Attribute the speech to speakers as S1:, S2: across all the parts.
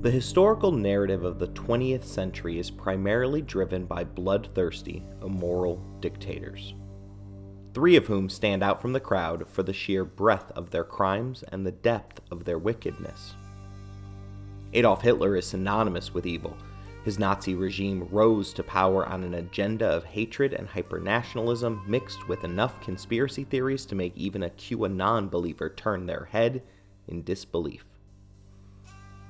S1: The historical narrative of the 20th century is primarily driven by bloodthirsty, immoral dictators, three of whom stand out from the crowd for the sheer breadth of their crimes and the depth of their wickedness. Adolf Hitler is synonymous with evil. His Nazi regime rose to power on an agenda of hatred and hypernationalism mixed with enough conspiracy theories to make even a QAnon believer turn their head in disbelief.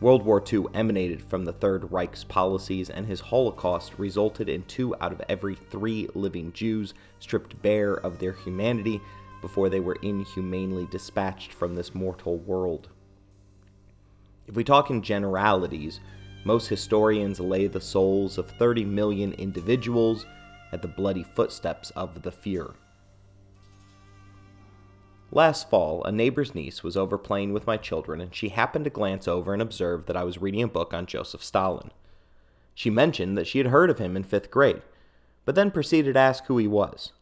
S1: World War II emanated from the Third Reich's policies, and his Holocaust resulted in two out of every three living Jews stripped bare of their humanity before they were inhumanely dispatched from this mortal world. If we talk in generalities, most historians lay the souls of 30 million individuals at the bloody footsteps of the Fuhrer. Last fall, a neighbor's niece was over playing with my children, and she happened to glance over and observe that I was reading a book on Joseph Stalin. She mentioned that she had heard of him in fifth grade, but then proceeded to ask who he was.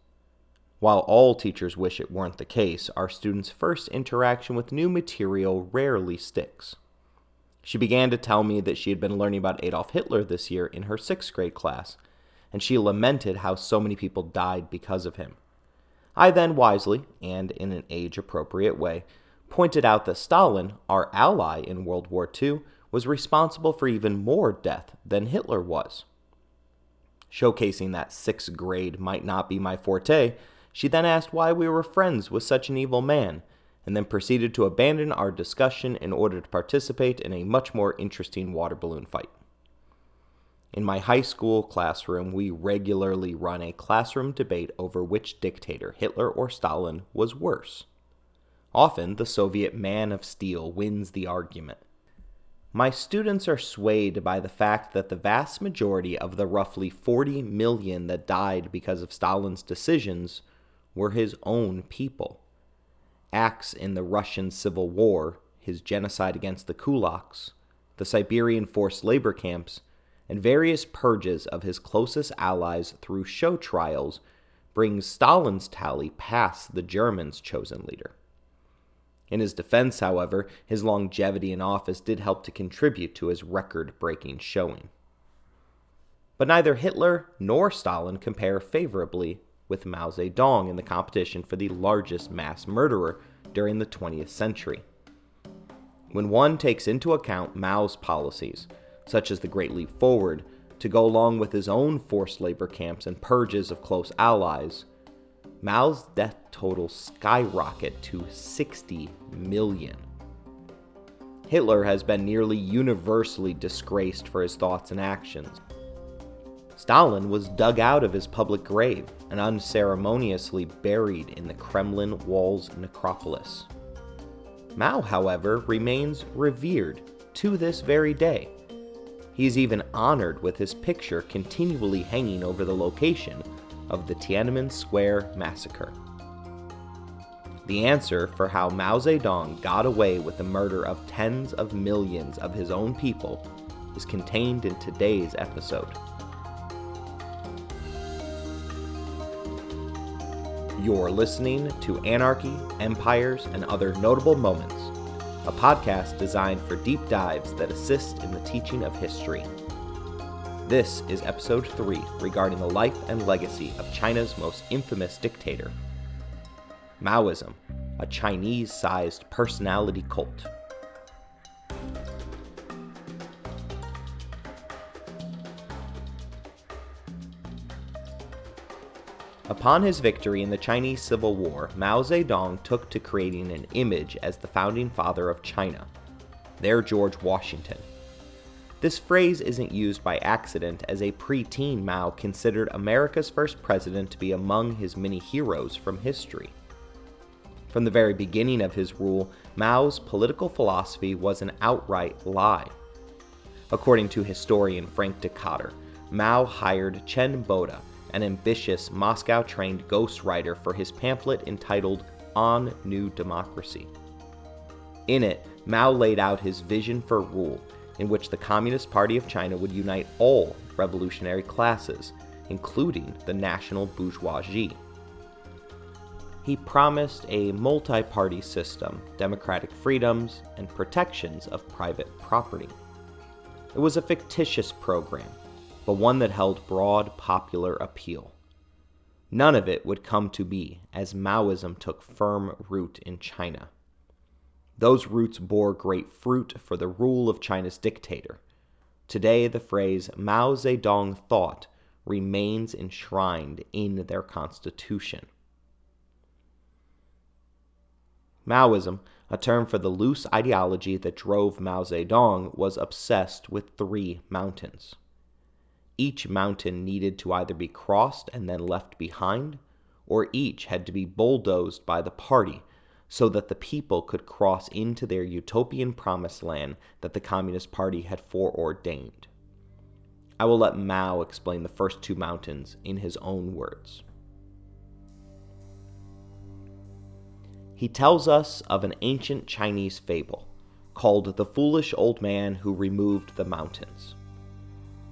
S1: While all teachers wish it weren't the case, our students' first interaction with new material rarely sticks. She began to tell me that she had been learning about Adolf Hitler this year in her sixth grade class, and she lamented how so many people died because of him. I then wisely, and in an age appropriate way, pointed out that Stalin, our ally in World War II, was responsible for even more death than Hitler was. Showcasing that sixth grade might not be my forte, she then asked why we were friends with such an evil man, and then proceeded to abandon our discussion in order to participate in a much more interesting water balloon fight. In my high school classroom, we regularly run a classroom debate over which dictator, Hitler or Stalin, was worse. Often, the Soviet man of steel wins the argument. My students are swayed by the fact that the vast majority of the roughly 40 million that died because of Stalin's decisions were his own people. Acts in the Russian Civil War, his genocide against the kulaks, the Siberian forced labor camps, and various purges of his closest allies through show trials brings Stalin's tally past the Germans' chosen leader. In his defense, however, his longevity in office did help to contribute to his record breaking showing. But neither Hitler nor Stalin compare favorably with Mao Zedong in the competition for the largest mass murderer during the 20th century. When one takes into account Mao's policies, such as the Great Leap Forward, to go along with his own forced labor camps and purges of close allies, Mao's death total skyrocket to 60 million. Hitler has been nearly universally disgraced for his thoughts and actions. Stalin was dug out of his public grave and unceremoniously buried in the Kremlin Walls necropolis. Mao, however, remains revered to this very day he is even honored with his picture continually hanging over the location of the Tiananmen Square massacre. The answer for how Mao Zedong got away with the murder of tens of millions of his own people is contained in today's episode. You're listening to Anarchy, Empires, and Other Notable Moments a podcast designed for deep dives that assist in the teaching of history. This is episode 3 regarding the life and legacy of China's most infamous dictator Maoism, a Chinese sized personality cult. Upon his victory in the Chinese Civil War, Mao Zedong took to creating an image as the founding father of China, their George Washington. This phrase isn't used by accident, as a preteen Mao considered America's first president to be among his many heroes from history. From the very beginning of his rule, Mao's political philosophy was an outright lie. According to historian Frank Dikötter, Mao hired Chen Boda, an ambitious Moscow trained ghostwriter for his pamphlet entitled On New Democracy. In it, Mao laid out his vision for rule, in which the Communist Party of China would unite all revolutionary classes, including the national bourgeoisie. He promised a multi party system, democratic freedoms, and protections of private property. It was a fictitious program, but one that held broad popular appeal. None of it would come to be as Maoism took firm root in China. Those roots bore great fruit for the rule of China's dictator. Today, the phrase Mao Zedong thought remains enshrined in their constitution. Maoism, a term for the loose ideology that drove Mao Zedong, was obsessed with three mountains. Each mountain needed to either be crossed and then left behind, or each had to be bulldozed by the party so that the people could cross into their utopian promised land that the Communist Party had foreordained. I will let Mao explain the first two mountains in his own words. He tells us of an ancient Chinese fable called The Foolish Old Man Who Removed the Mountains.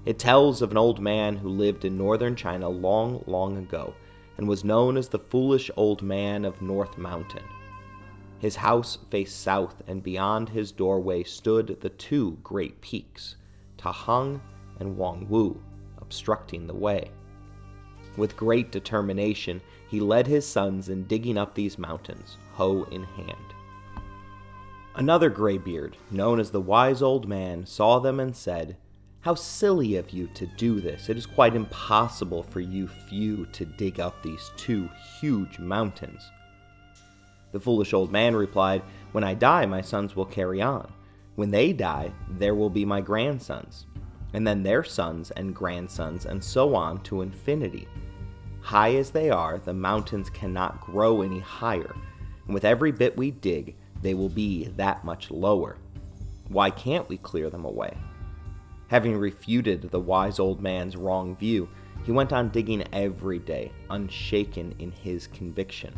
S1: It tells of an old man who lived in northern China long, long ago and was known as the Foolish Old Man of North Mountain. His house faced south, and beyond his doorway stood the two great peaks, Taihang and Wangwu, obstructing the way. With great determination, he led his sons in digging up these mountains, hoe in hand. Another graybeard, known as the wise old man, saw them and said, How silly of you to do this! It is quite impossible for you few to dig up these two huge mountains. The foolish old man replied, When I die, my sons will carry on. When they die, there will be my grandsons and then their sons and grandsons, and so on to infinity. High as they are, the mountains cannot grow any higher, and with every bit we dig, they will be that much lower. Why can't we clear them away? Having refuted the wise old man's wrong view, he went on digging every day, unshaken in his conviction.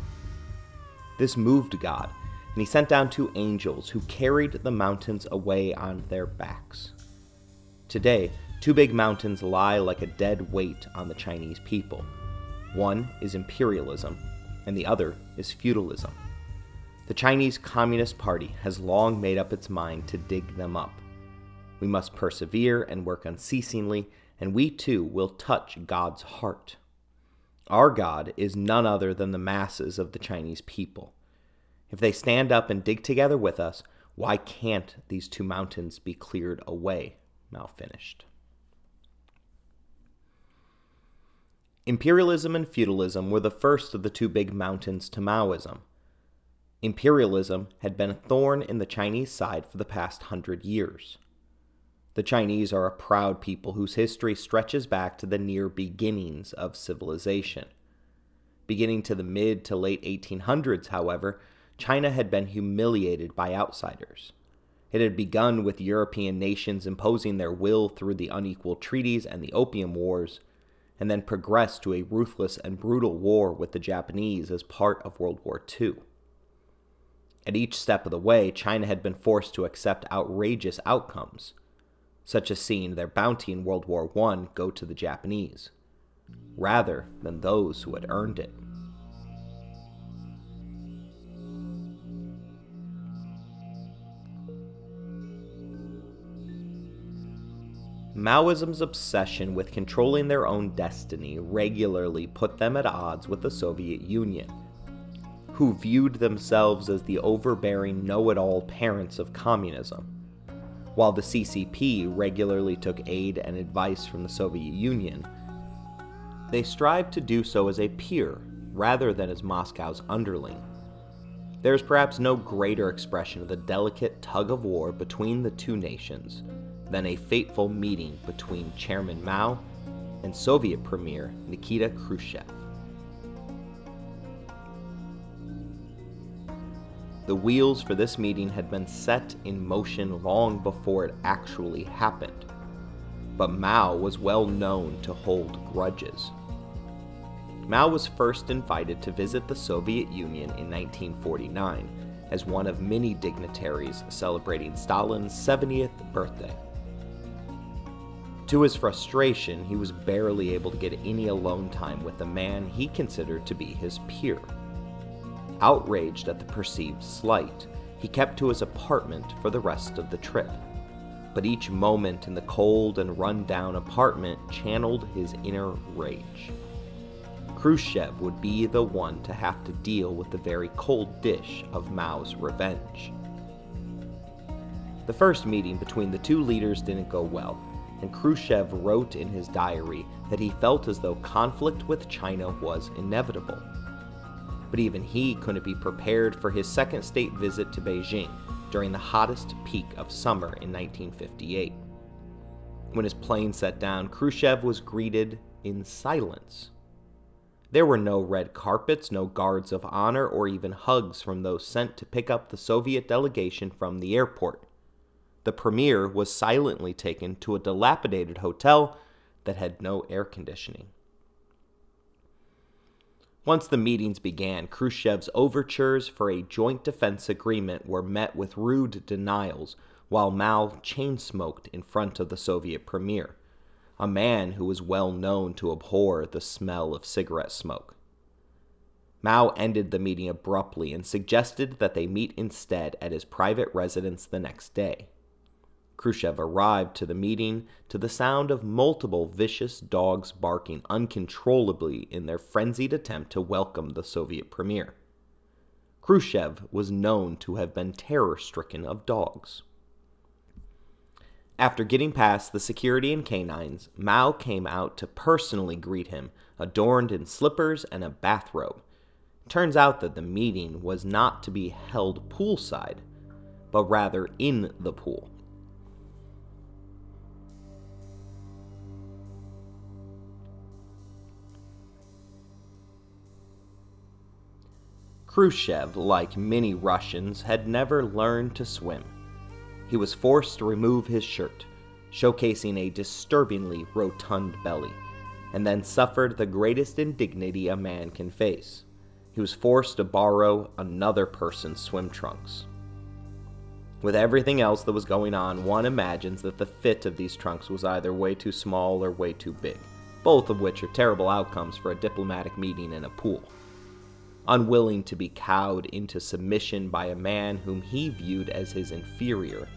S1: This moved God, and he sent down two angels who carried the mountains away on their backs. Today, two big mountains lie like a dead weight on the Chinese people. One is imperialism, and the other is feudalism. The Chinese Communist Party has long made up its mind to dig them up. We must persevere and work unceasingly, and we too will touch God's heart. Our God is none other than the masses of the Chinese people. If they stand up and dig together with us, why can't these two mountains be cleared away? malfinished. Imperialism and feudalism were the first of the two big mountains to Maoism. Imperialism had been a thorn in the Chinese side for the past hundred years. The Chinese are a proud people whose history stretches back to the near beginnings of civilization. Beginning to the mid to late 1800s, however, China had been humiliated by outsiders. It had begun with European nations imposing their will through the unequal treaties and the Opium Wars, and then progressed to a ruthless and brutal war with the Japanese as part of World War II. At each step of the way, China had been forced to accept outrageous outcomes, such as seeing their bounty in World War I go to the Japanese, rather than those who had earned it. Maoism's obsession with controlling their own destiny regularly put them at odds with the Soviet Union, who viewed themselves as the overbearing know it all parents of communism. While the CCP regularly took aid and advice from the Soviet Union, they strived to do so as a peer rather than as Moscow's underling. There is perhaps no greater expression of the delicate tug of war between the two nations than a fateful meeting between Chairman Mao and Soviet Premier Nikita Khrushchev. The wheels for this meeting had been set in motion long before it actually happened, but Mao was well known to hold grudges. Mao was first invited to visit the Soviet Union in 1949 as one of many dignitaries celebrating Stalin's 70th birthday. To his frustration, he was barely able to get any alone time with the man he considered to be his peer. Outraged at the perceived slight, he kept to his apartment for the rest of the trip. but each moment in the cold and run-down apartment channeled his inner rage. Khrushchev would be the one to have to deal with the very cold dish of Mao's revenge. The first meeting between the two leaders didn't go well, and Khrushchev wrote in his diary that he felt as though conflict with China was inevitable. But even he couldn't be prepared for his second state visit to Beijing during the hottest peak of summer in 1958. When his plane set down, Khrushchev was greeted in silence. There were no red carpets, no guards of honor, or even hugs from those sent to pick up the Soviet delegation from the airport. The premier was silently taken to a dilapidated hotel that had no air conditioning. Once the meetings began, Khrushchev's overtures for a joint defense agreement were met with rude denials, while Mao chain smoked in front of the Soviet premier, a man who was well known to abhor the smell of cigarette smoke. Mao ended the meeting abruptly and suggested that they meet instead at his private residence the next day. Khrushchev arrived to the meeting to the sound of multiple vicious dogs barking uncontrollably in their frenzied attempt to welcome the Soviet premier. Khrushchev was known to have been terror stricken of dogs. After getting past the security and canines, Mao came out to personally greet him, adorned in slippers and a bathrobe. Turns out that the meeting was not to be held poolside, but rather in the pool. Khrushchev, like many Russians, had never learned to swim. He was forced to remove his shirt, showcasing a disturbingly rotund belly, and then suffered the greatest indignity a man can face. He was forced to borrow another person's swim trunks. With everything else that was going on, one imagines that the fit of these trunks was either way too small or way too big, both of which are terrible outcomes for a diplomatic meeting in a pool unwilling to be cowed into submission by a man whom he viewed as his inferior.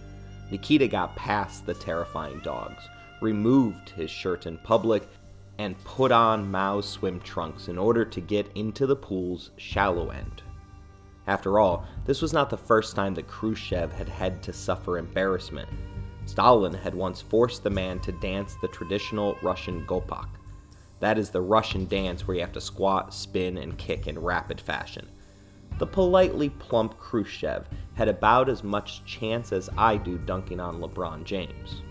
S1: Nikita got past the terrifying dogs, removed his shirt in public, and put on Mao's swim trunks in order to get into the pool's shallow end. After all, this was not the first time that Khrushchev had had to suffer embarrassment. Stalin had once forced the man to dance the traditional Russian gopak, that is the Russian dance where you have to squat, spin, and kick in rapid fashion. The politely plump Khrushchev had about as much chance as I do dunking on LeBron James.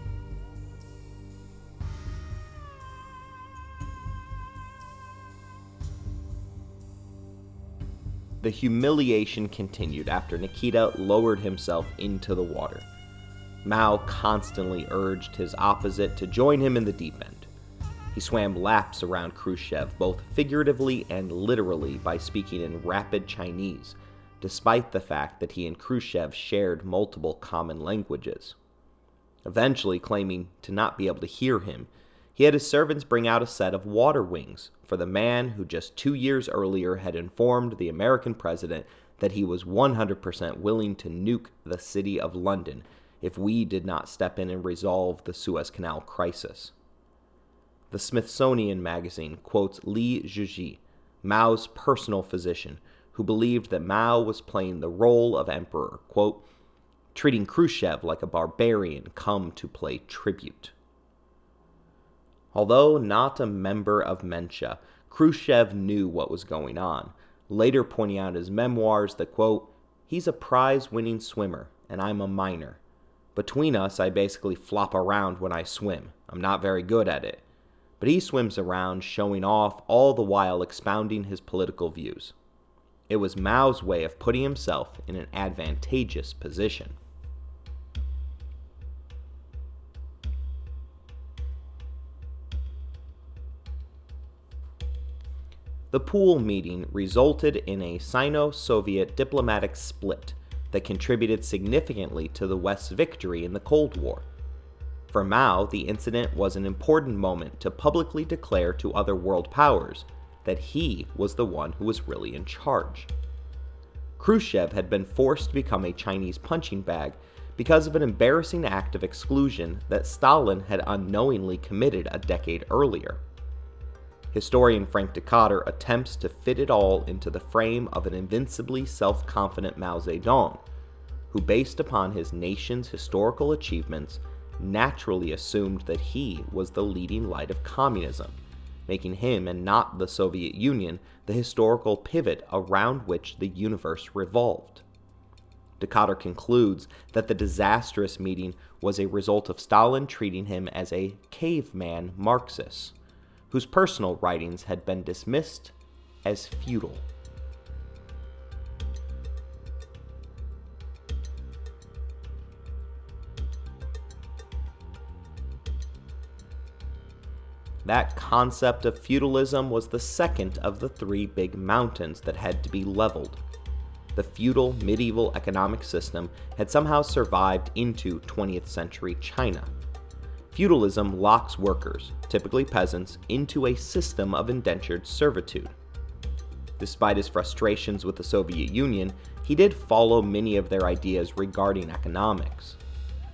S1: The humiliation continued after Nikita lowered himself into the water. Mao constantly urged his opposite to join him in the deep end. He swam laps around Khrushchev, both figuratively and literally, by speaking in rapid Chinese, despite the fact that he and Khrushchev shared multiple common languages. Eventually, claiming to not be able to hear him, he had his servants bring out a set of water wings for the man who just two years earlier had informed the American president that he was 100% willing to nuke the city of London if we did not step in and resolve the Suez Canal crisis. The Smithsonian Magazine quotes Li Zhisui, Mao's personal physician, who believed that Mao was playing the role of emperor, quote, treating Khrushchev like a barbarian come to play tribute. Although not a member of Mensa, Khrushchev knew what was going on, later pointing out in his memoirs that, quote, he's a prize winning swimmer, and I'm a miner. Between us, I basically flop around when I swim. I'm not very good at it but he swims around showing off all the while expounding his political views. It was Mao's way of putting himself in an advantageous position. The pool meeting resulted in a Sino Soviet diplomatic split that contributed significantly to the West's victory in the Cold War. For Mao, the incident was an important moment to publicly declare to other world powers that he was the one who was really in charge. Khrushchev had been forced to become a Chinese punching bag because of an embarrassing act of exclusion that Stalin had unknowingly committed a decade earlier. Historian Frank Dikötter attempts to fit it all into the frame of an invincibly self confident Mao Zedong, who, based upon his nation's historical achievements, naturally assumed that he was the leading light of communism, making him and not the Soviet Union the historical pivot around which the universe revolved. Dikötter concludes that the disastrous meeting was a result of Stalin treating him as a caveman Marxist whose personal writings had been dismissed as futile. That concept of feudalism was the second of the three big mountains that had to be leveled. The feudal medieval economic system had somehow survived into 20th century China. Feudalism locks workers, typically peasants, into a system of indentured servitude. Despite his frustrations with the Soviet Union, he did follow many of their ideas regarding economics.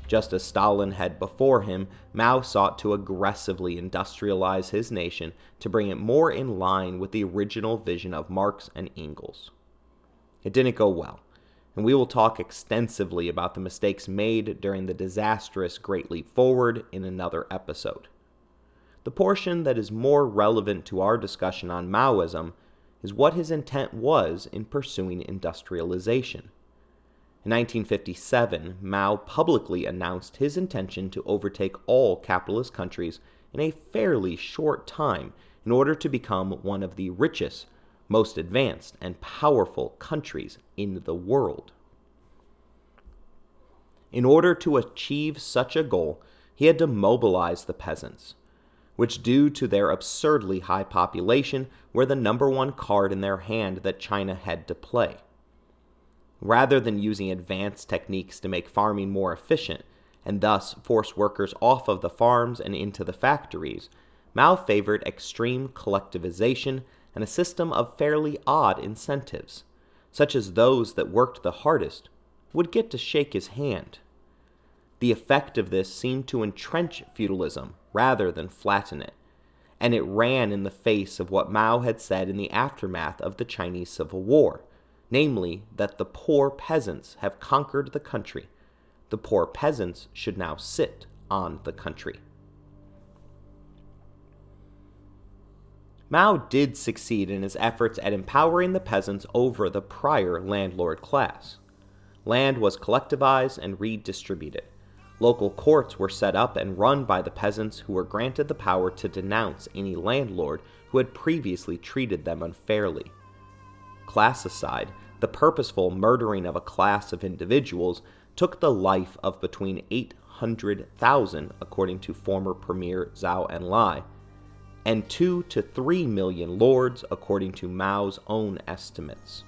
S1: Just as Stalin had before him, Mao sought to aggressively industrialize his nation to bring it more in line with the original vision of Marx and Engels. It didn't go well and we will talk extensively about the mistakes made during the disastrous Great Leap Forward in another episode. The portion that is more relevant to our discussion on Maoism is what his intent was in pursuing industrialization. In 1957, Mao publicly announced his intention to overtake all capitalist countries in a fairly short time in order to become one of the richest most advanced and powerful countries in the world. In order to achieve such a goal, he had to mobilize the peasants, which, due to their absurdly high population, were the number one card in their hand that China had to play. Rather than using advanced techniques to make farming more efficient, and thus force workers off of the farms and into the factories, Mao favored extreme collectivization and a system of fairly odd incentives, such as those that worked the hardest would get to shake his hand. The effect of this seemed to entrench feudalism rather than flatten it, and it ran in the face of what Mao had said in the aftermath of the Chinese Civil War, namely that the poor peasants have conquered the country. The poor peasants should now sit on the country. Mao did succeed in his efforts at empowering the peasants over the prior landlord class. Land was collectivized and redistributed. Local courts were set up and run by the peasants who were granted the power to denounce any landlord who had previously treated them unfairly. Class aside, the purposeful murdering of a class of individuals took the life of between 800,000, according to former Premier Zhou Enlai, and 2 to 3 million lords, according to Mao's own estimates.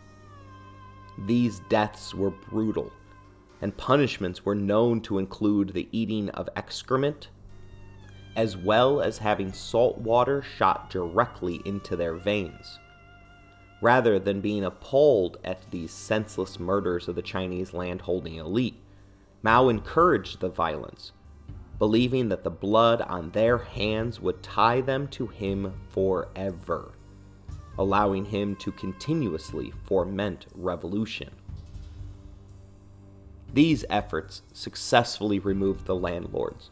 S1: These deaths were brutal, and punishments were known to include the eating of excrement, as well as having salt water shot directly into their veins. Rather than being appalled at these senseless murders of the Chinese landholding elite, Mao encouraged the violence believing that the blood on their hands would tie them to him forever, allowing him to continuously foment revolution. These efforts successfully removed the landlords,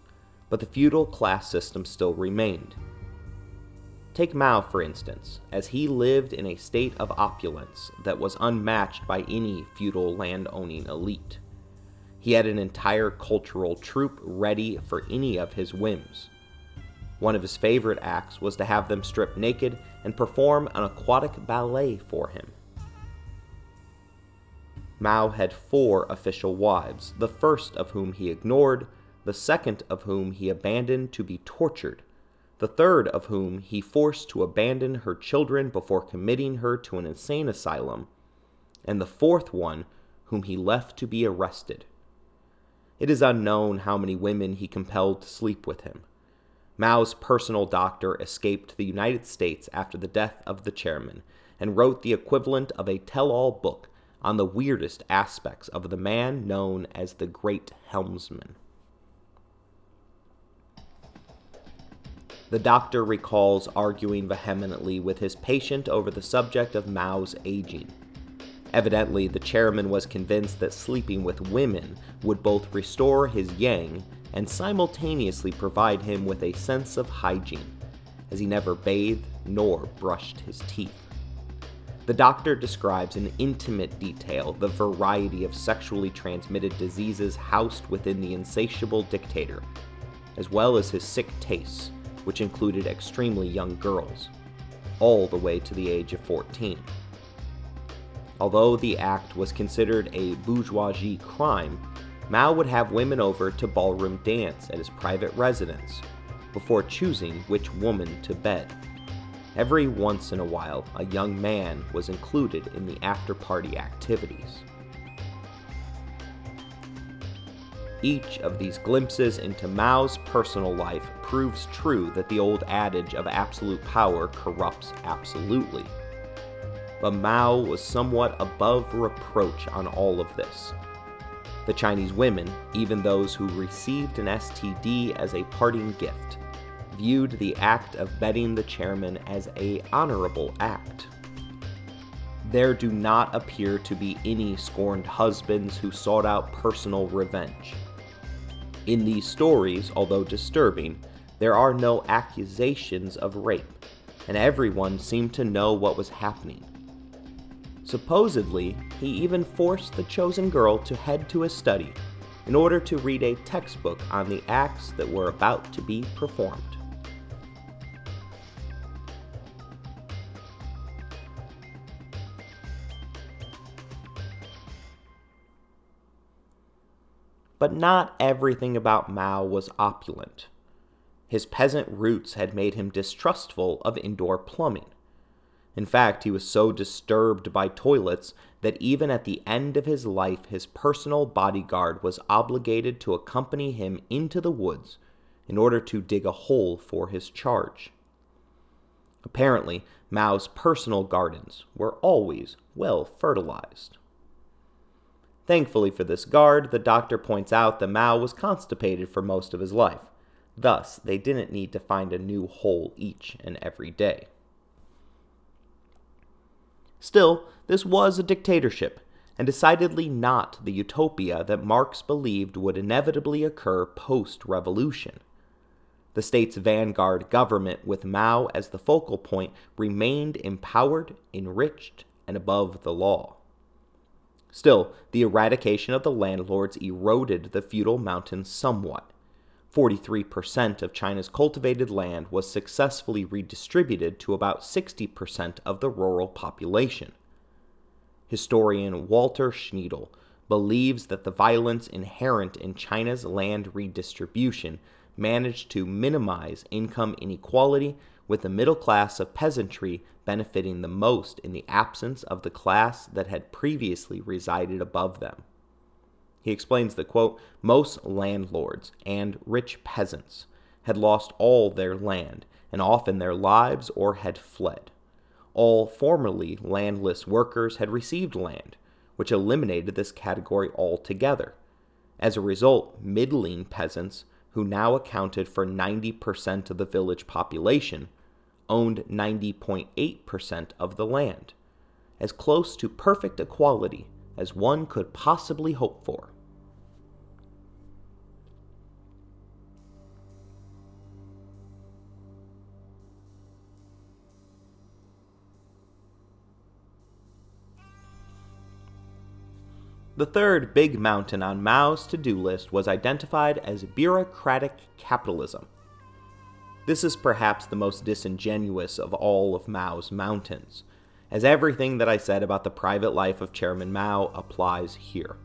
S1: but the feudal class system still remained. Take Mao, for instance, as he lived in a state of opulence that was unmatched by any feudal land owning elite. He had an entire cultural troupe ready for any of his whims. One of his favorite acts was to have them strip naked and perform an aquatic ballet for him. Mao had four official wives, the first of whom he ignored, the second of whom he abandoned to be tortured, the third of whom he forced to abandon her children before committing her to an insane asylum, and the fourth one whom he left to be arrested. It is unknown how many women he compelled to sleep with him. Mao's personal doctor escaped to the United States after the death of the chairman and wrote the equivalent of a tell all book on the weirdest aspects of the man known as the Great Helmsman. The doctor recalls arguing vehemently with his patient over the subject of Mao's aging. Evidently, the chairman was convinced that sleeping with women would both restore his yang and simultaneously provide him with a sense of hygiene, as he never bathed nor brushed his teeth. The doctor describes in intimate detail the variety of sexually transmitted diseases housed within the insatiable dictator, as well as his sick tastes, which included extremely young girls, all the way to the age of 14. Although the act was considered a bourgeoisie crime, Mao would have women over to ballroom dance at his private residence before choosing which woman to bed. Every once in a while, a young man was included in the after party activities. Each of these glimpses into Mao's personal life proves true that the old adage of absolute power corrupts absolutely. But Mao was somewhat above reproach on all of this. The Chinese women, even those who received an STD as a parting gift, viewed the act of bedding the chairman as a honorable act. There do not appear to be any scorned husbands who sought out personal revenge. In these stories, although disturbing, there are no accusations of rape, and everyone seemed to know what was happening. Supposedly, he even forced the chosen girl to head to his study in order to read a textbook on the acts that were about to be performed. But not everything about Mao was opulent. His peasant roots had made him distrustful of indoor plumbing. In fact, he was so disturbed by toilets that even at the end of his life, his personal bodyguard was obligated to accompany him into the woods in order to dig a hole for his charge. Apparently, Mao's personal gardens were always well fertilized. Thankfully for this guard, the doctor points out that Mao was constipated for most of his life. Thus, they didn't need to find a new hole each and every day. Still, this was a dictatorship, and decidedly not the utopia that Marx believed would inevitably occur post revolution. The state's vanguard government, with Mao as the focal point, remained empowered, enriched, and above the law. Still, the eradication of the landlords eroded the feudal mountain somewhat. 43% of China's cultivated land was successfully redistributed to about 60% of the rural population. Historian Walter Scheidel believes that the violence inherent in China's land redistribution managed to minimize income inequality with the middle class of peasantry benefiting the most in the absence of the class that had previously resided above them. He explains that, quote, most landlords and rich peasants had lost all their land and often their lives or had fled. All formerly landless workers had received land, which eliminated this category altogether. As a result, middling peasants, who now accounted for 90% of the village population, owned 90.8% of the land, as close to perfect equality as one could possibly hope for. The third big mountain on Mao's to do list was identified as bureaucratic capitalism. This is perhaps the most disingenuous of all of Mao's mountains, as everything that I said about the private life of Chairman Mao applies here.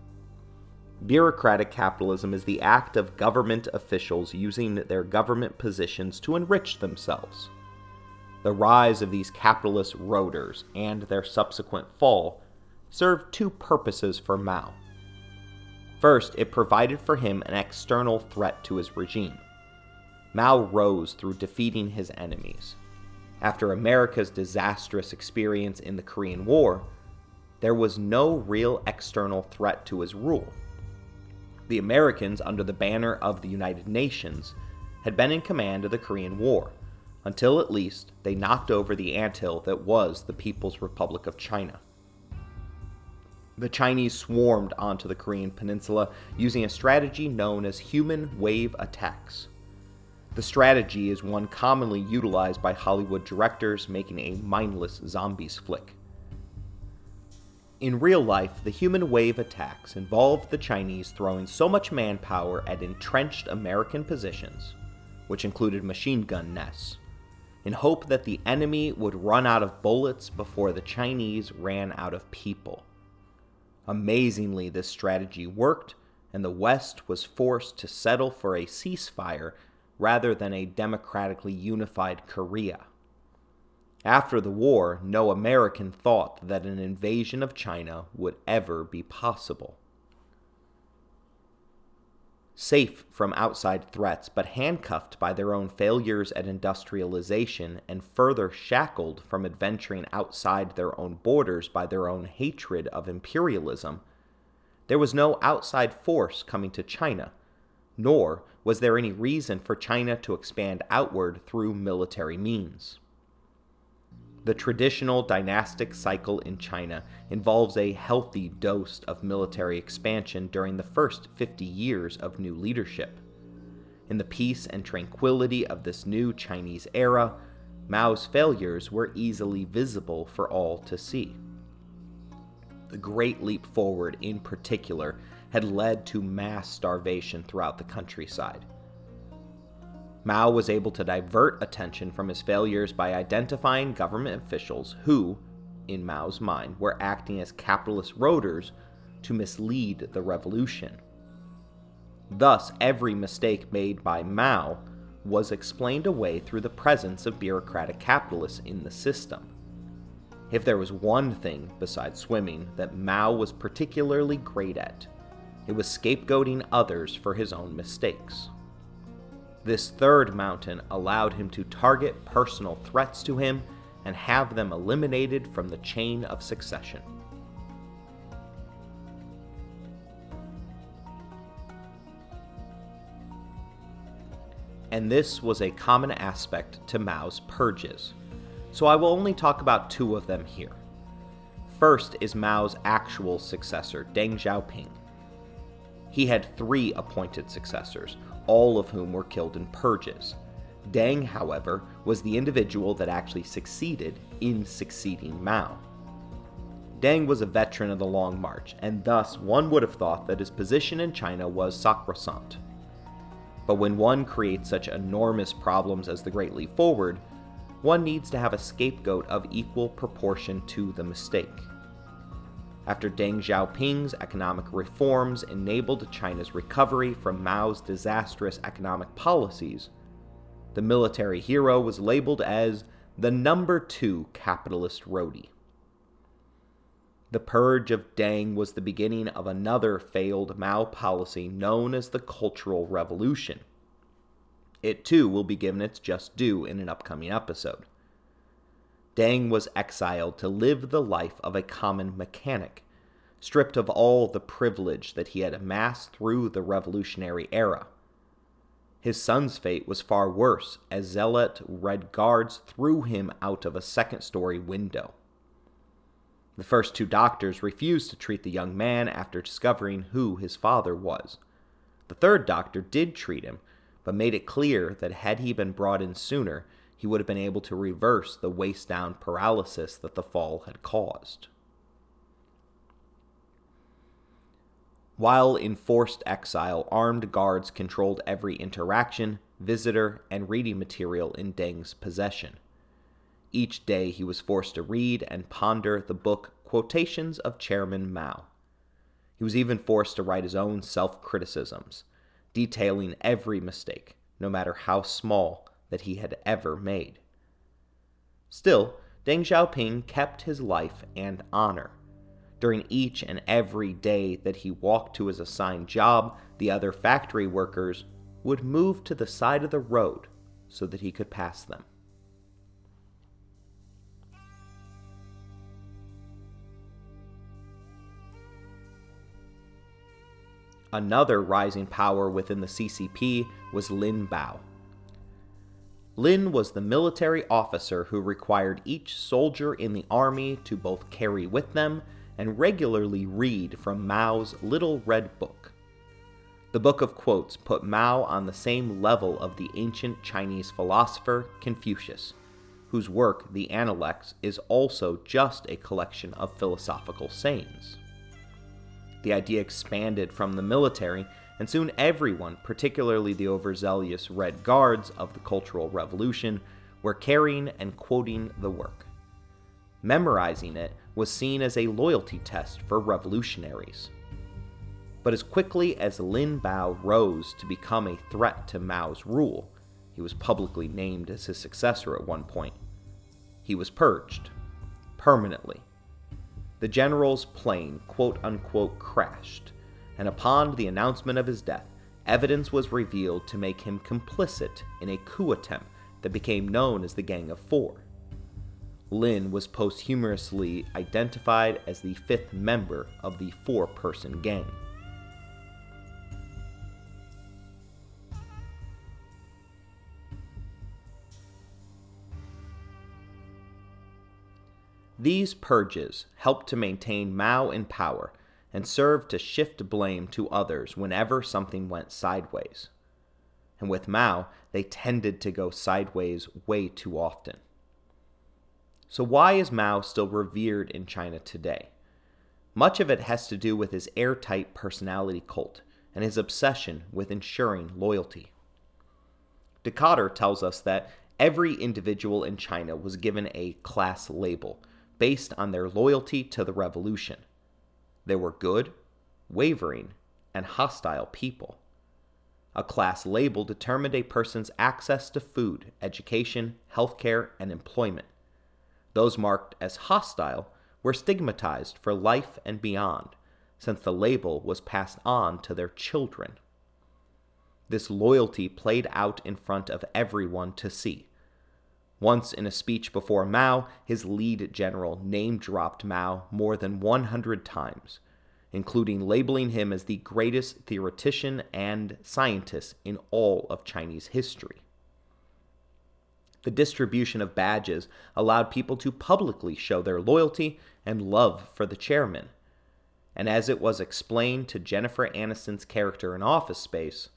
S1: Bureaucratic capitalism is the act of government officials using their government positions to enrich themselves. The rise of these capitalist roaders and their subsequent fall served two purposes for Mao. First, it provided for him an external threat to his regime. Mao rose through defeating his enemies. After America's disastrous experience in the Korean War, there was no real external threat to his rule. The Americans, under the banner of the United Nations, had been in command of the Korean War, until at least they knocked over the anthill that was the People's Republic of China. The Chinese swarmed onto the Korean peninsula using a strategy known as human wave attacks. The strategy is one commonly utilized by Hollywood directors making a mindless zombies flick. In real life, the human wave attacks involved the Chinese throwing so much manpower at entrenched American positions, which included machine gun nests, in hope that the enemy would run out of bullets before the Chinese ran out of people. Amazingly, this strategy worked, and the West was forced to settle for a ceasefire rather than a democratically unified Korea. After the war, no American thought that an invasion of China would ever be possible safe from outside threats, but handcuffed by their own failures at industrialization and further shackled from adventuring outside their own borders by their own hatred of imperialism, there was no outside force coming to China, nor was there any reason for China to expand outward through military means. The traditional dynastic cycle in China involves a healthy dose of military expansion during the first 50 years of new leadership. In the peace and tranquility of this new Chinese era, Mao's failures were easily visible for all to see. The Great Leap Forward, in particular, had led to mass starvation throughout the countryside. Mao was able to divert attention from his failures by identifying government officials who, in Mao's mind, were acting as capitalist roaders to mislead the revolution. Thus, every mistake made by Mao was explained away through the presence of bureaucratic capitalists in the system. If there was one thing besides swimming that Mao was particularly great at, it was scapegoating others for his own mistakes. This third mountain allowed him to target personal threats to him and have them eliminated from the chain of succession. And this was a common aspect to Mao's purges, so I will only talk about two of them here. First is Mao's actual successor, Deng Xiaoping. He had three appointed successors, all of whom were killed in purges. Deng, however, was the individual that actually succeeded in succeeding Mao. Deng was a veteran of the Long March, and thus one would have thought that his position in China was sacrosanct. But when one creates such enormous problems as the Great Leap Forward, one needs to have a scapegoat of equal proportion to the mistake. After Deng Xiaoping's economic reforms enabled China's recovery from Mao's disastrous economic policies, the military hero was labeled as the number two capitalist roader. The purge of Deng was the beginning of another failed Mao policy known as the Cultural Revolution. It too will be given its just due in an upcoming episode. Deng was exiled to live the life of a common mechanic, stripped of all the privilege that he had amassed through the revolutionary era. His son's fate was far worse, as zealot Red Guards threw him out of a second story window. The first two doctors refused to treat the young man after discovering who his father was. The third doctor did treat him, but made it clear that had he been brought in sooner, he would have been able to reverse the waist down paralysis that the fall had caused. While in forced exile, armed guards controlled every interaction, visitor, and reading material in Deng's possession. Each day he was forced to read and ponder the book Quotations of Chairman Mao. He was even forced to write his own self criticisms, detailing every mistake, no matter how small, that he had ever made. Still, Deng Xiaoping kept his life and honor. During each and every day that he walked to his assigned job, the other factory workers would move to the side of the road so that he could pass them. Another rising power within the CCP was Lin Biao. Lin was the military officer who required each soldier in the army to both carry with them and regularly read from Mao's Little Red Book. The Book of Quotes put Mao on the same level of the ancient Chinese philosopher Confucius, whose work, the Analects, is also just a collection of philosophical sayings. The idea expanded from the military, and soon everyone, particularly the overzealous Red Guards of the Cultural Revolution, were carrying and quoting the work. Memorizing it was seen as a loyalty test for revolutionaries. But as quickly as Lin Biao rose to become a threat to Mao's rule, he was publicly named as his successor at one point. He was purged permanently the general's plane quote unquote crashed, and upon the announcement of his death, evidence was revealed to make him complicit in a coup attempt that became known as the Gang of Four. Lin was posthumously identified as the fifth member of the four person gang. These purges helped to maintain Mao in power and served to shift blame to others whenever something went sideways. And with Mao, they tended to go sideways way too often. So, why is Mao still revered in China today? Much of it has to do with his airtight personality cult and his obsession with ensuring loyalty. Dikötter tells us that every individual in China was given a class label based on their loyalty to the revolution. They were good, wavering, and hostile people. A class label determined a person's access to food, education, healthcare, and employment. Those marked as hostile were stigmatized for life and beyond, since the label was passed on to their children. This loyalty played out in front of everyone to see. Once in a speech before Mao, his lead general name dropped Mao more than 100 times, including labeling him as the greatest theoretician and scientist in all of Chinese history. The distribution of badges allowed people to publicly show their loyalty and love for the chairman. And as it was explained to Jennifer Aniston's character in Office Space,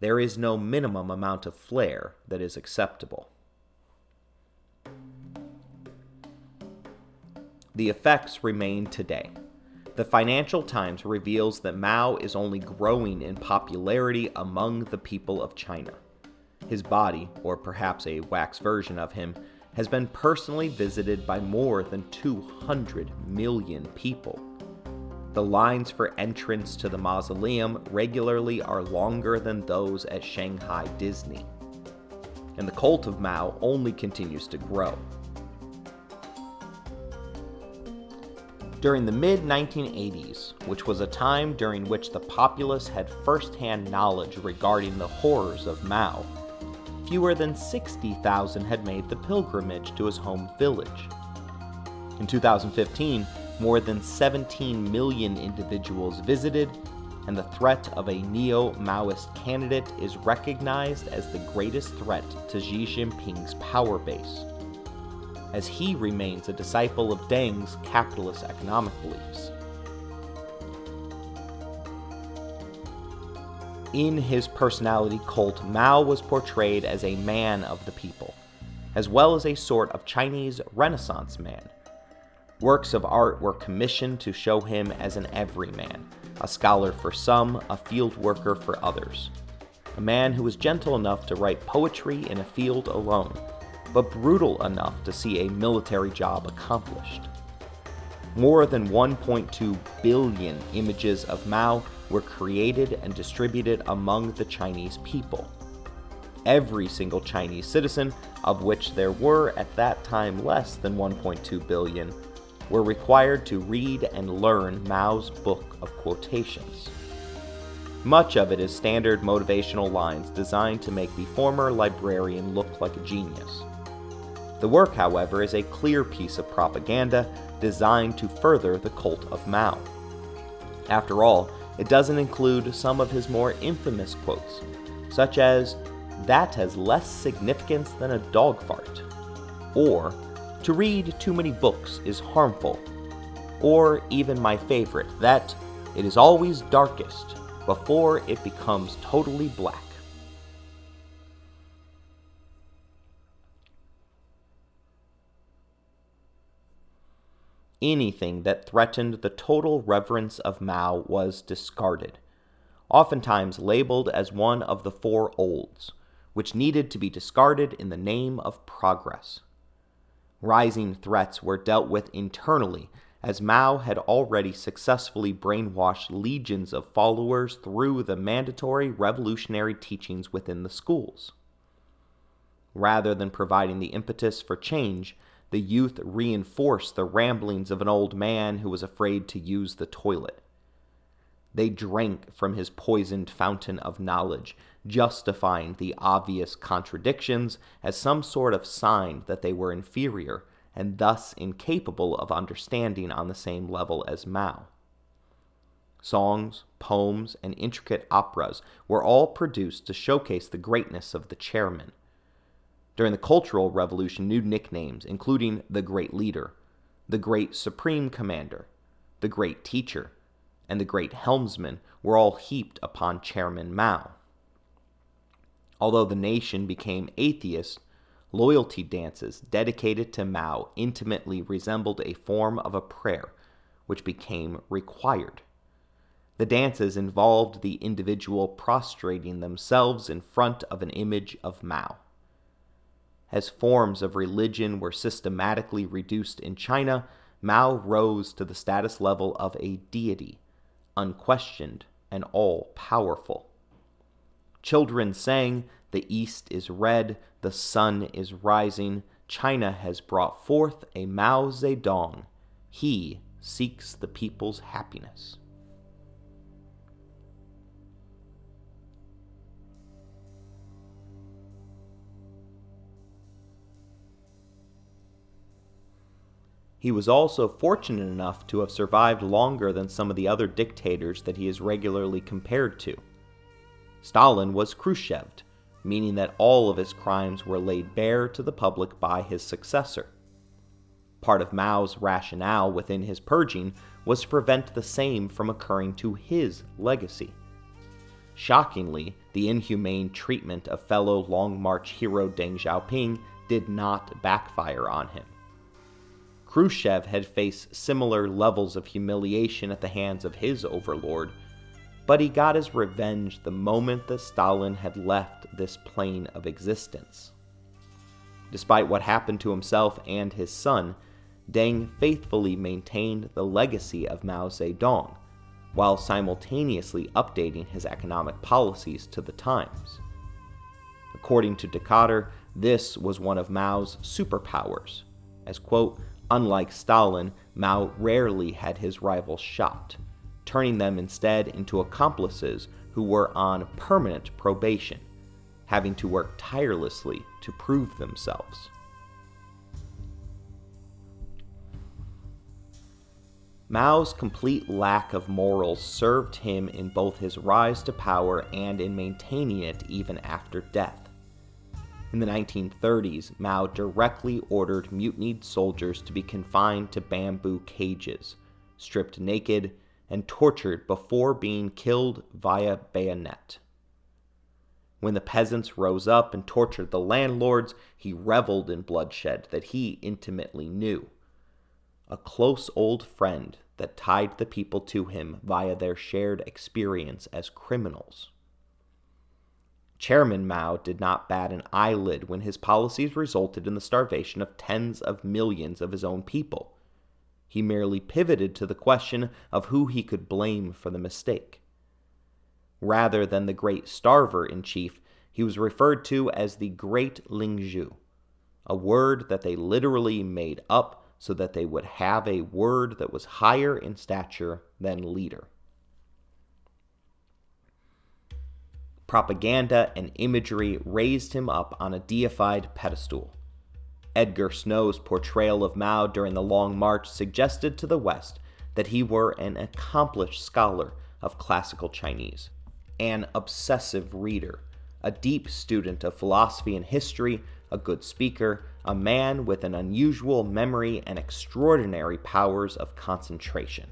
S1: there is no minimum amount of flair that is acceptable. The effects remain today. The Financial Times reveals that Mao is only growing in popularity among the people of China. His body, or perhaps a wax version of him, has been personally visited by more than 200 million people. The lines for entrance to the mausoleum regularly are longer than those at Shanghai Disney. And the cult of Mao only continues to grow. During the mid 1980s, which was a time during which the populace had first hand knowledge regarding the horrors of Mao, fewer than 60,000 had made the pilgrimage to his home village. In 2015, more than 17 million individuals visited, and the threat of a neo Maoist candidate is recognized as the greatest threat to Xi Jinping's power base as he remains a disciple of Deng's capitalist economic beliefs. In his personality cult, Mao was portrayed as a man of the people, as well as a sort of Chinese Renaissance man. Works of art were commissioned to show him as an everyman, a scholar for some, a field worker for others. A man who was gentle enough to write poetry in a field alone, but brutal enough to see a military job accomplished. More than 1.2 billion images of Mao were created and distributed among the Chinese people. Every single Chinese citizen, of which there were at that time less than 1.2 billion, were required to read and learn Mao's book of quotations. Much of it is standard motivational lines designed to make the former librarian look like a genius. The work, however, is a clear piece of propaganda designed to further the cult of Mao. After all, it doesn't include some of his more infamous quotes, such as, that has less significance than a dog fart, or, to read too many books is harmful, or even my favorite, that it is always darkest before it becomes totally black. Anything that threatened the total reverence of Mao was discarded, oftentimes labeled as one of the four olds, which needed to be discarded in the name of progress. Rising threats were dealt with internally, as Mao had already successfully brainwashed legions of followers through the mandatory revolutionary teachings within the schools. Rather than providing the impetus for change, the youth reinforced the ramblings of an old man who was afraid to use the toilet. They drank from his poisoned fountain of knowledge, justifying the obvious contradictions as some sort of sign that they were inferior and thus incapable of understanding on the same level as Mao. Songs, poems, and intricate operas were all produced to showcase the greatness of the chairman. During the Cultural Revolution, new nicknames, including the Great Leader, the Great Supreme Commander, the Great Teacher, and the Great Helmsman, were all heaped upon Chairman Mao. Although the nation became atheist, loyalty dances dedicated to Mao intimately resembled a form of a prayer, which became required. The dances involved the individual prostrating themselves in front of an image of Mao as forms of religion were systematically reduced in China, Mao rose to the status level of a deity, unquestioned and all powerful. Children sang, The East is red, the sun is rising, China has brought forth a Mao Zedong. He seeks the people's happiness. He was also fortunate enough to have survived longer than some of the other dictators that he is regularly compared to. Stalin was Khrushchev, meaning that all of his crimes were laid bare to the public by his successor. Part of Mao's rationale within his purging was to prevent the same from occurring to his legacy. Shockingly, the inhumane treatment of fellow Long March hero Deng Xiaoping did not backfire on him. Khrushchev had faced similar levels of humiliation at the hands of his overlord, but he got his revenge the moment that Stalin had left this plane of existence. Despite what happened to himself and his son, Deng faithfully maintained the legacy of Mao Zedong, while simultaneously updating his economic policies to the times. According to Dikötter, this was one of Mao's superpowers, as, quote, Unlike Stalin, Mao rarely had his rivals shot, turning them instead into accomplices who were on permanent probation, having to work tirelessly to prove themselves. Mao's complete lack of morals served him in both his rise to power and in maintaining it even after death. In the 1930s, Mao directly ordered mutinied soldiers to be confined to bamboo cages, stripped naked, and tortured before being killed via bayonet. When the peasants rose up and tortured the landlords, he reveled in bloodshed that he intimately knew. A close old friend that tied the people to him via their shared experience as criminals. Chairman Mao did not bat an eyelid when his policies resulted in the starvation of tens of millions of his own people. He merely pivoted to the question of who he could blame for the mistake. Rather than the great starver in chief, he was referred to as the Great Lingzhu, a word that they literally made up so that they would have a word that was higher in stature than leader. Propaganda, and imagery raised him up on a deified pedestal. Edgar Snow's portrayal of Mao during the Long March suggested to the West that he were an accomplished scholar, of classical Chinese, an obsessive reader, a deep student of philosophy and history, a good speaker, a man with an unusual memory and extraordinary powers of concentration,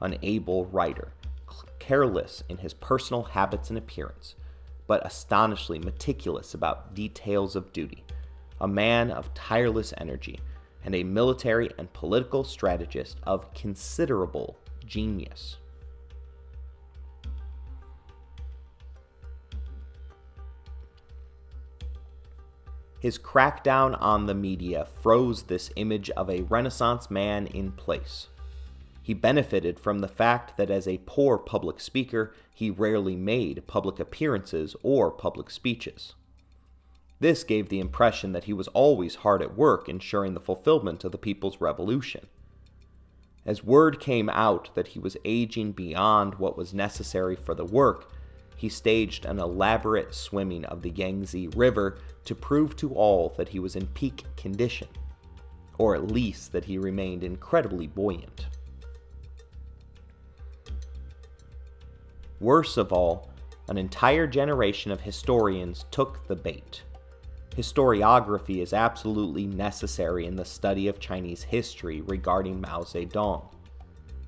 S1: an able writer, careless in his personal habits and appearance, but astonishingly meticulous about details of duty, a man of tireless energy, and a military and political strategist of considerable genius. His crackdown on the media froze this image of a Renaissance man in place. He benefited from the fact that as a poor public speaker, he rarely made public appearances or public speeches. This gave the impression that he was always hard at work ensuring the fulfillment of the people's revolution. As word came out that he was aging beyond what was necessary for the work, he staged an elaborate swimming of the Yangtze River to prove to all that he was in peak condition, or at least that he remained incredibly buoyant. Worse of all, an entire generation of historians took the bait. Historiography is absolutely necessary in the study of Chinese history regarding Mao Zedong.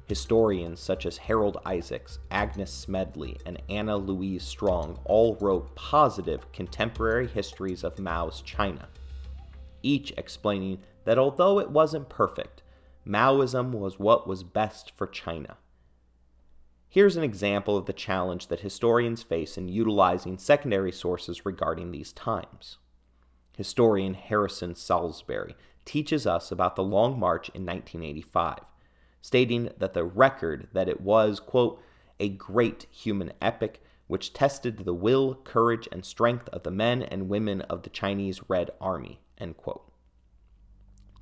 S1: Historians such as Harold Isaacs, Agnes Smedley, and Anna Louise Strong all wrote positive contemporary histories of Mao's China, each explaining that although it wasn't perfect, Maoism was what was best for China. Here's an example of the challenge that historians face in utilizing secondary sources regarding these times. Historian Harrison Salisbury teaches us about the Long March in 1985 stating that the record that it was, quote, a great human epic which tested the will, courage, and strength of the men and women of the Chinese Red Army, end quote.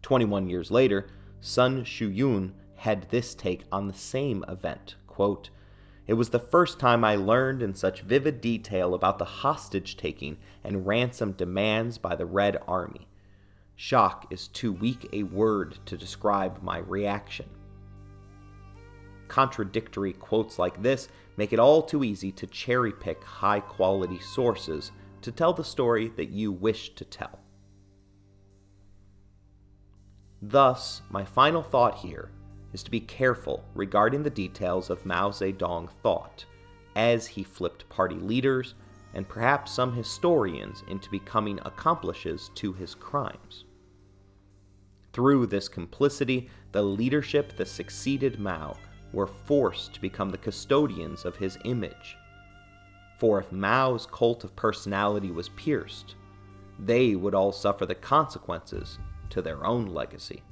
S1: 21 years later, Sun Shuyun had this take on the same event, quote, it was the first time I learned in such vivid detail about the hostage taking and ransom demands by the Red Army. Shock is too weak a word to describe my reaction. Contradictory quotes like this make it all too easy to cherry pick high quality sources to tell the story that you wish to tell. Thus, my final thought here is to be careful regarding the details of Mao Zedong thought as he flipped party leaders and perhaps some historians into becoming accomplices to his crimes. Through this complicity, the leadership that succeeded Mao were forced to become the custodians of his image. For if Mao's cult of personality was pierced, they would all suffer the consequences to their own legacy.